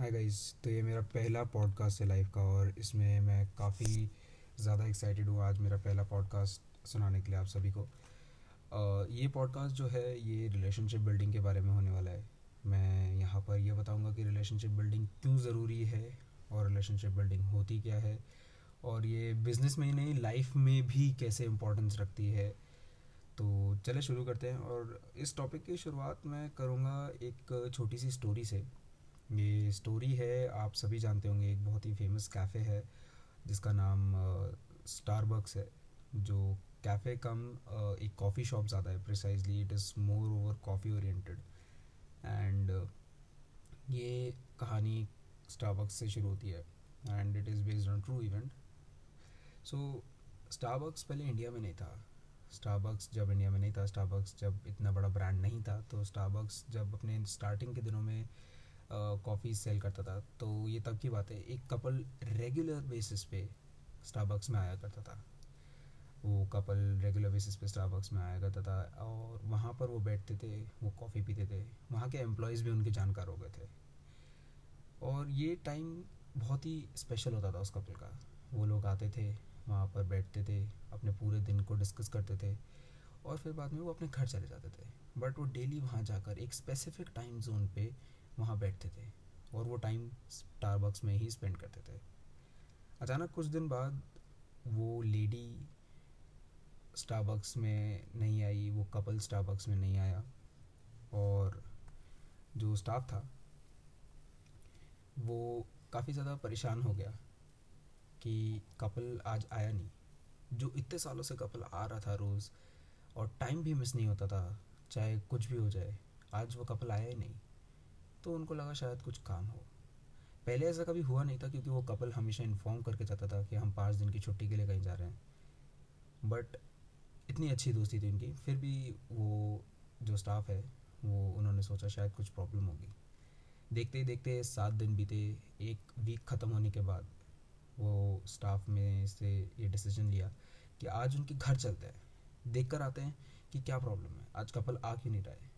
Hi guys तो ये मेरा पहला पॉडकास्ट है लाइफ का और इसमें मैं काफ़ी ज़्यादा एक्साइटेड हूँ आज मेरा पहला पॉडकास्ट सुनाने के लिए आप सभी को। ये पॉडकास्ट जो है, ये रिलेशनशिप बिल्डिंग के बारे में होने वाला है। मैं यहाँ पर ये बताऊँगा कि रिलेशनशिप बिल्डिंग क्यों ज़रूरी है और रिलेशनशिप बिल्डिंग होती क्या है और ये बिज़नेस में ही नहीं लाइफ में भी कैसे इम्पोर्टेंस रखती है। तो चले शुरू करते हैं और इस टॉपिक की शुरुआत मैं करूँगा एक छोटी सी स्टोरी से। ये स्टोरी है, आप सभी जानते होंगे, एक बहुत ही फ़ेमस कैफ़े है, जिसका नाम स्टारबक्स है, जो कैफ़े कम एक कॉफ़ी शॉप ज़्यादा है precisely it is more over coffee oriented and ये कहानी स्टारबक्स से शुरू होती है and it is based on true event so Starbucks पहले इंडिया में नहीं था। स्टारबक्स जब इंडिया में नहीं था स्टारबक्स जब इतना बड़ा ब्रांड नहीं था तो स्टारबक्स जब अपने स्टार्टिंग के दिनों में कॉफ़ी सेल करता था। तो ये तब की बात है, एक कपल रेगुलर बेसिस पे स्टारबक्स में आया करता था। वो कपल रेगुलर बेसिस पे स्टारबक्स में आया करता था और वहाँ पर वो बैठते थे, वो कॉफ़ी पीते थे। वहाँ के एम्प्लॉयज़ भी उनके जानकार हो गए थे। और ये टाइम बहुत ही स्पेशल होता था उस कपल का। वो लोग आते थे, वहाँ पर बैठते थे, अपने पूरे दिन को डिस्कस करते थे और फिर बाद में वो अपने घर चले जाते थे। बट वो डेली वहाँ जाकर एक स्पेसिफिक टाइम जोन पे वहाँ बैठते थे और वो टाइम स्टारबक्स में ही स्पेंड करते थे। अचानक कुछ दिन बाद वो लेडी स्टारबक्स में नहीं आई, वो कपल स्टारबक्स में नहीं आया और जो स्टाफ था, वो काफ़ी ज़्यादा परेशान हो गया कि कपल आज आया नहीं। जो इतने सालों से कपल आ रहा था रोज़ और टाइम भी मिस नहीं होता था, चाहे कुछ भी हो जाए, आज वो कपल आया ही नहीं। तो उनको लगा शायद कुछ काम हो। पहले ऐसा कभी हुआ नहीं था क्योंकि वो कपल हमेशा इन्फॉर्म करके जाता था कि हम पाँच दिन की छुट्टी के लिए कहीं जा रहे हैं। बट इतनी अच्छी दोस्ती थी उनकी। फिर भी वो जो स्टाफ है, वो उन्होंने सोचा शायद कुछ प्रॉब्लम होगी। देखते ही देखते सात दिन बीते, एक वीक ख़त्म होने के बाद वो स्टाफ में से ये डिसीज़न लिया कि आज उनके घर चलते हैं। देख कर आते हैं कि क्या प्रॉब्लम है। आज कपल आ क्यों नहीं रहा है?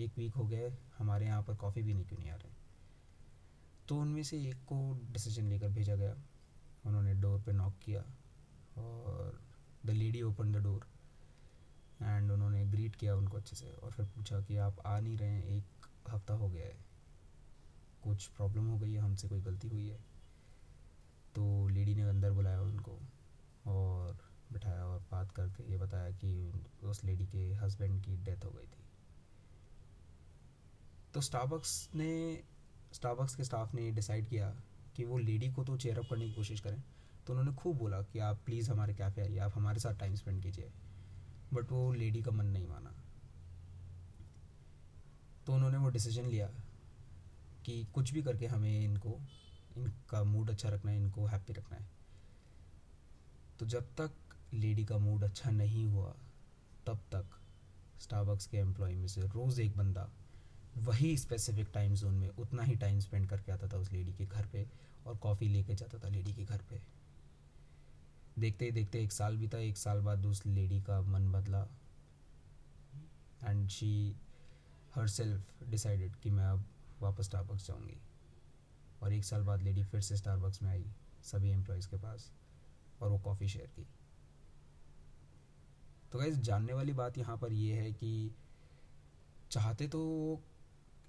एक वीक हो गए, हमारे यहाँ पर कॉफ़ी भी नहीं, क्यों नहीं आ रहे? तो उनमें से एक को डिसीज़न लेकर भेजा गया। उन्होंने डोर पे नॉक किया और the lady open the door and उन्होंने ग्रीट किया उनको अच्छे से और फिर पूछा कि आप आ नहीं रहे हैं, एक हफ़्ता हो गया है। कुछ प्रॉब्लम हो गई है, हमसे कोई गलती हुई है? तो लेडी ने अंदर बुलाया उनको और बिठाया और बात करके ये बताया कि उस लेडी के हस्बैंड की डेथ हो गई थी। तो स्टारबक्स ने स्टारबक्स के स्टाफ ने डिसाइड किया कि वो लेडी को तो चेयरअप करने की कोशिश करें। तो उन्होंने खूब बोला कि आप प्लीज़ हमारे कैफ़े आइए, आप हमारे साथ टाइम स्पेंड कीजिए। बट वो लेडी का मन नहीं माना। तो उन्होंने वो डिसीज़न लिया कि कुछ भी करके हमें इनको, इनका मूड अच्छा रखना है, इनको हैप्पी रखना है। तो जब तक लेडी का मूड अच्छा नहीं हुआ, तब तक स्टारबक्स के एम्प्लॉय में से रोज़ एक बंदा वही स्पेसिफिक टाइम जोन में उतना ही टाइम स्पेंड करके आता था उस लेडी के घर पे और कॉफ़ी लेके जाता था लेडी के घर पे। देखते ही देखते एक साल बीता, एक साल बाद उस लेडी का मन बदला। And she herself decided कि मैं अब वापस स्टारबक्स जाऊँगी। और एक साल बाद लेडी फिर से स्टारबक्स में आई, सभी एम्प्लॉयज़ के पास, और वो कॉफ़ी शेयर की। तो गाइज़ जानने वाली बात यहाँ पर यह है कि चाहते तो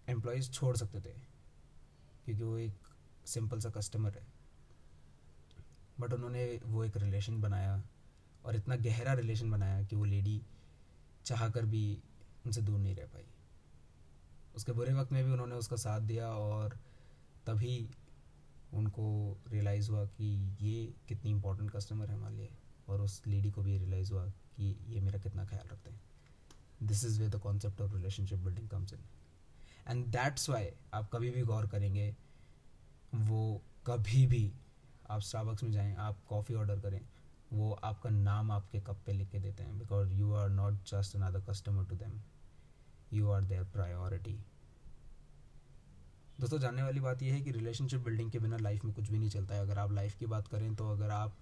एम्प्लॉयज़ छोड़ सकते थे क्योंकि वो एक सिंपल सा कस्टमर है। बट उन्होंने वो एक रिलेशन बनाया और इतना गहरा रिलेशन बनाया कि वो लेडी चाह कर भी उनसे दूर नहीं रह पाई। उसके बुरे वक्त में भी उन्होंने उसका साथ दिया और तभी उनको रियलाइज़ हुआ कि ये कितनी इंपॉर्टेंट कस्टमर है हमारे लिए और उस लेडी को भी रियलाइज़ हुआ कि ये मेरा कितना ख्याल रखते हैं। This is where the concept of relationship building comes in and that's why आप कभी भी गौर करेंगे, वो कभी भी आप स्टारबक्स में जाएँ, आप कॉफ़ी ऑर्डर करें, वो आपका नाम आपके कप पे लिख के देते हैं because you are not just another customer to them you are their priority दोस्तों, जानने वाली बात यह है कि रिलेशनशिप बिल्डिंग के बिना लाइफ में कुछ भी नहीं चलता है। अगर आप लाइफ की बात करें तो अगर आप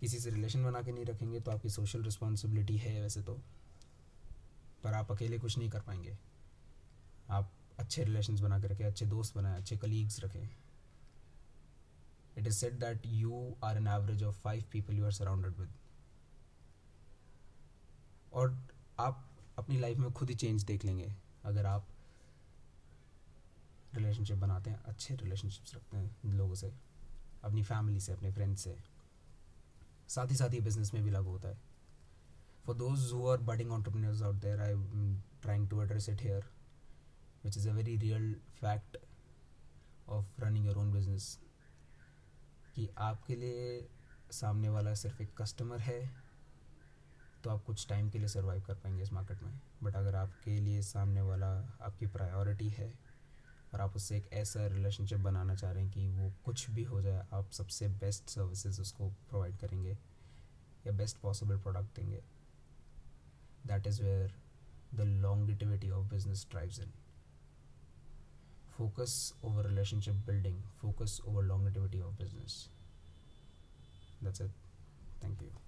किसी से रिलेशन बना के नहीं रखेंगे तो आपकी सोशल रिस्पॉन्सिबिलिटी है वैसे तो। पर आप अकेले कुछ नहीं कर पाएँगे। आप अच्छे रिलेशंस बना के रखें, अच्छे दोस्त बनाएँ, अच्छे कलीग्स रखें। It is said that you are an average of five people you are surrounded with और आप अपनी लाइफ में खुद ही चेंज देख लेंगे, अगर आप रिलेशनशिप बनाते हैं, अच्छे रिलेशनशिप्स रखते हैं लोगों से, अपनी फैमिली से, अपने फ्रेंड्स से। साथ ही साथ ही बिज़नेस में भी लागू होता है। For those who are budding entrepreneurs out there I am trying to address it here which is a very real fact of running your own business कि आपके लिए सामने वाला सिर्फ़ एक कस्टमर है तो आप कुछ टाइम के लिए सर्वाइव कर पाएँगे इस मार्केट में। बट अगर आपके लिए सामने वाला आपकी प्रायोरिटी है, और आप उससे एक ऐसा रिलेशनशिप बनाना चाह रहे हैं कि वो कुछ भी हो जाए, आप सबसे बेस्ट सर्विसेज़ उसको प्रोवाइड करेंगे, या बेस्ट पॉसिबल प्रोडक्ट देंगे। That is where the longevity of business drives in focus over relationship building focus over longevity of business. That's it. Thank you.